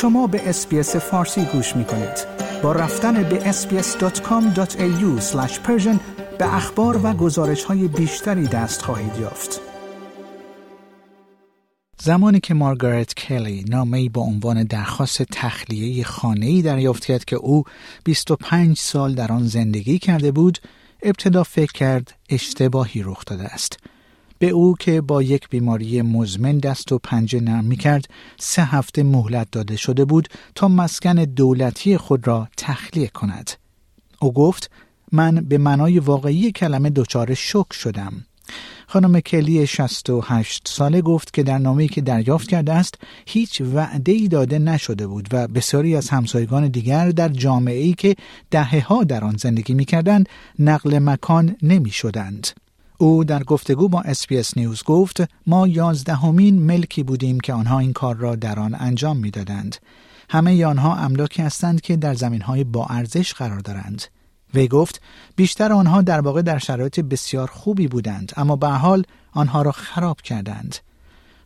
شما به اسپیس فارسی گوش می کنید. با رفتن به sbs.com.au به اخبار و گزارش های بیشتری دست خواهید یافت. زمانی که مارگارت کلی نامه‌ای با عنوان درخواست تخلیه خانه‌ای دریافت کرد که او 25 سال در آن زندگی کرده بود، ابتدا فکر کرد اشتباهی رخ داده است. به او که با یک بیماری مزمن دست و پنجه نرم می کرد سه هفته مهلت داده شده بود تا مسکن دولتی خود را تخلیه کند. او گفت من به معنای واقعی کلمه دچار شوک شدم. خانم کلی 68 ساله گفت که در نامه‌ای که دریافت کرده است هیچ وعده ای داده نشده بود و بسیاری از همسایگان دیگر در جامعه ای که دهه ها در آن زندگی می کردند نقل مکان نمی شدند. او در گفتگو با اس‌بی‌اس نیوز گفت ما یازدهمین ملکی بودیم که آنها این کار را در آن انجام می‌دادند. همه آنها املاکی هستند که در زمین های با ارزش قرار دارند. وی گفت بیشتر آنها در واقع در شرایط بسیار خوبی بودند اما به حال آنها را خراب کردند.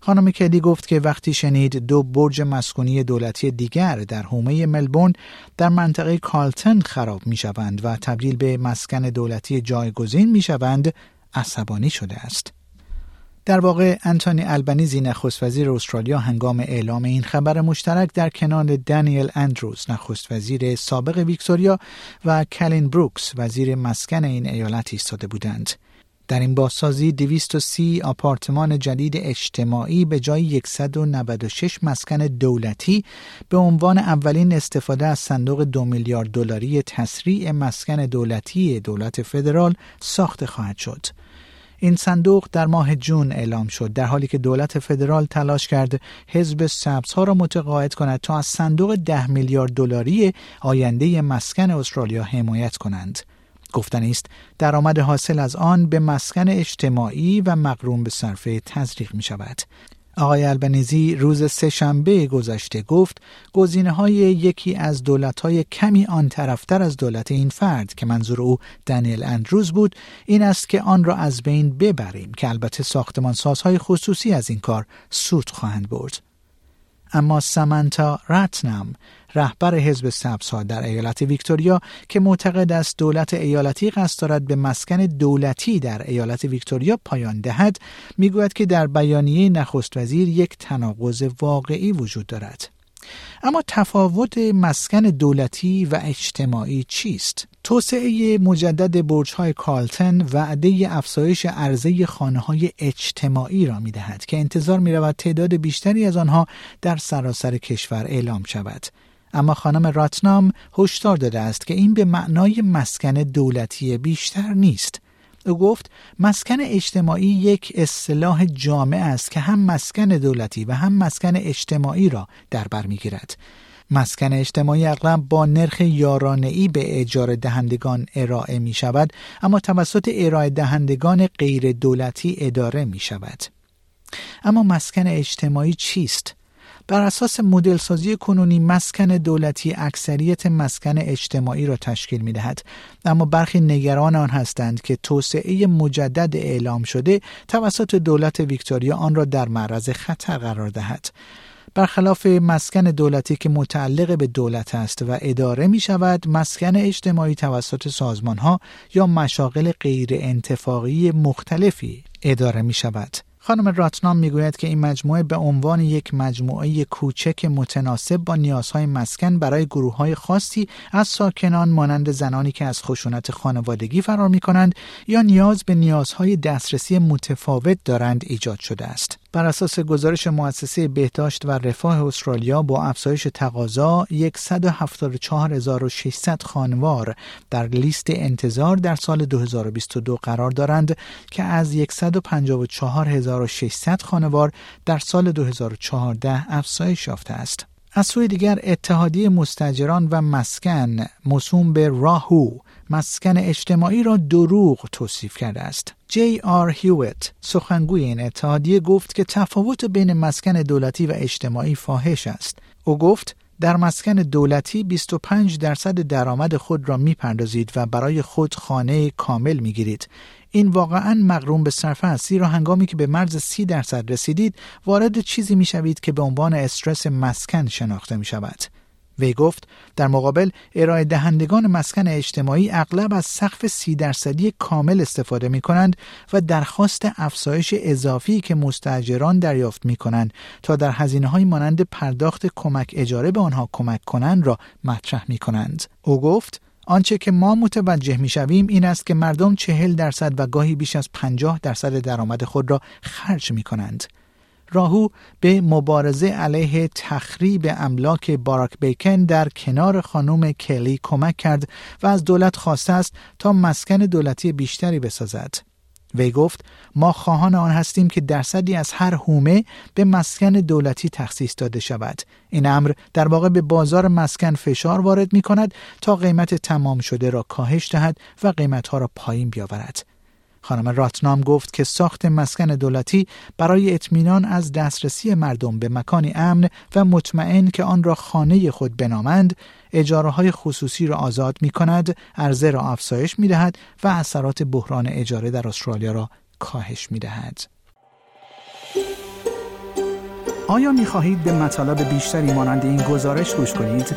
خانم کلی گفت که وقتی شنید دو برج مسکونی دولتی دیگر در حومه ملبورن در منطقه کالتن خراب می شوند و تبدیل به مسکن دولتی جایگزین می شوند عصبانی شده است. در واقع انتونی البنیزی نخست وزیر استرالیا هنگام اعلام این خبر مشترک در کنار دانیل اندروز نخست وزیر سابق ویکتوریا و کلین بروکس وزیر مسکن این ایالت ایستاده بودند. در این بازسازی 230 آپارتمان جدید اجتماعی به جای 196 مسکن دولتی به عنوان اولین استفاده از صندوق دو میلیارد دلاری تسریع مسکن دولتی دولت فدرال ساخته خواهد شد. این صندوق در ماه جون اعلام شد در حالی که دولت فدرال تلاش کرد حزب سبزها را متقاعد کند تا از صندوق ده میلیارد دلاری آینده مسکن استرالیا حمایت کنند. گفتنی است درآمد حاصل از آن به مسکن اجتماعی و مقروم به صرفه تزریق می شود. آقای البنیزی روز سهشنبه گذشته گفت گزینه های یکی از دولت های کمی آن طرفتر از دولت این فرد که منظور او دنیل اندروز بود این است که آن را از بین ببریم که البته ساختمانسازهای خصوصی از این کار سود خواهند برد. اما سمنتا رتنم رهبر حزب سبزها در ایالت ویکتوریا که معتقد است دولت ایالتی قصد دارد به مسکن دولتی در ایالت ویکتوریا پایان دهد می‌گوید که در بیانیه نخست وزیر یک تناقض واقعی وجود دارد. اما تفاوت مسکن دولتی و اجتماعی چیست؟ توسعه مجدد برج های کالتن وعده افزایش عرضه خانه های اجتماعی را می دهد که انتظار می رود تعداد بیشتری از آنها در سراسر کشور اعلام شود. اما خانم راتنام هشدار داده است که این به معنای مسکن دولتی بیشتر نیست. او گفت مسکن اجتماعی یک اصطلاح جامع است که هم مسکن دولتی و هم مسکن اجتماعی را در بر می‌گیرد. مسکن اجتماعی اغلب با نرخ ای به اجاره دهندگان ارائه می شود اما توسط ارائه دهندگان غیر دولتی اداره می شود. اما مسکن اجتماعی چیست؟ بر اساس مدل سازی کنونی مسکن دولتی اکثریت مسکن اجتماعی را تشکیل می دهد اما برخی نگران آن هستند که توسعه مجدد اعلام شده توسط دولت ویکتوریا آن را در معرض خطر قرار دهد. برخلاف مسکن دولتی که متعلق به دولت است و اداره می شود مسکن اجتماعی توسط سازمان ها یا مشاغل غیر انتفاقی مختلفی اداره می شود خانم راتنام می‌گوید که این مجموعه به عنوان یک مجموعه کوچک متناسب با نیازهای مسکن برای گروه های خاصی از ساکنان مانند زنانی که از خشونت خانوادگی فرار می کنند یا نیاز به نیازهای دسترسی متفاوت دارند ایجاد شده است. بر اساس گزارش مؤسسه بهداشت و رفاه استرالیا با افزایش تقاضا 174600 خانوار در لیست انتظار در سال 2022 قرار دارند که از 154600 خانوار در سال 2014 افزایش یافته است. از سوی دیگر اتحادیه مستجران و مسکن موسوم به راهو مسکن اجتماعی را دروغ توصیف کرده است. جی آر هیوت سخنگوی این اتحادیه گفت که تفاوت بین مسکن دولتی و اجتماعی فاحش است. او گفت در مسکن دولتی 25 درصد درآمد خود را می‌پردازید و برای خود خانه کامل می‌گیرید. این واقعا مغروم به صرفه است زیرا هنگامی که به مرز 30 درصد رسیدید وارد چیزی می‌شوید که به عنوان استرس مسکن شناخته می شود. وی گفت در مقابل ارائه دهندگان مسکن اجتماعی اغلب از سقف سی درصدی کامل استفاده می کنند و درخواست افزایش اضافی که مستجران دریافت می کنند تا در هزینه های مانند پرداخت کمک اجاره به آنها کمک کنند را مطرح می کنند. او گفت آنچه که ما متوجه می شویم این است که مردم چهل درصد و گاهی بیش از پنجاه درصد درآمد خود را خرج می کنند. راهو به مبارزه علیه تخریب املاک باراک بیکن در کنار خانم کلی کمک کرد و از دولت خواسته است تا مسکن دولتی بیشتری بسازد. وی گفت ما خواهان آن هستیم که درصدی از هر هومه به مسکن دولتی تخصیص داده شود. این امر در واقع به بازار مسکن فشار وارد می کند تا قیمت تمام شده را کاهش دهد و قیمتها را پایین بیاورد. خانم راتنام گفت که ساخت مسکن دولتی برای اطمینان از دسترسی مردم به مکانی امن و مطمئن که آن را خانه خود بنامند اجاره های خصوصی را آزاد می کند، عرضه را افزایش می دهد و اثرات بحران اجاره در استرالیا را کاهش می دهد. آیا می خواهید به مطالب بیشتری مانند این گزارش گوش کنید؟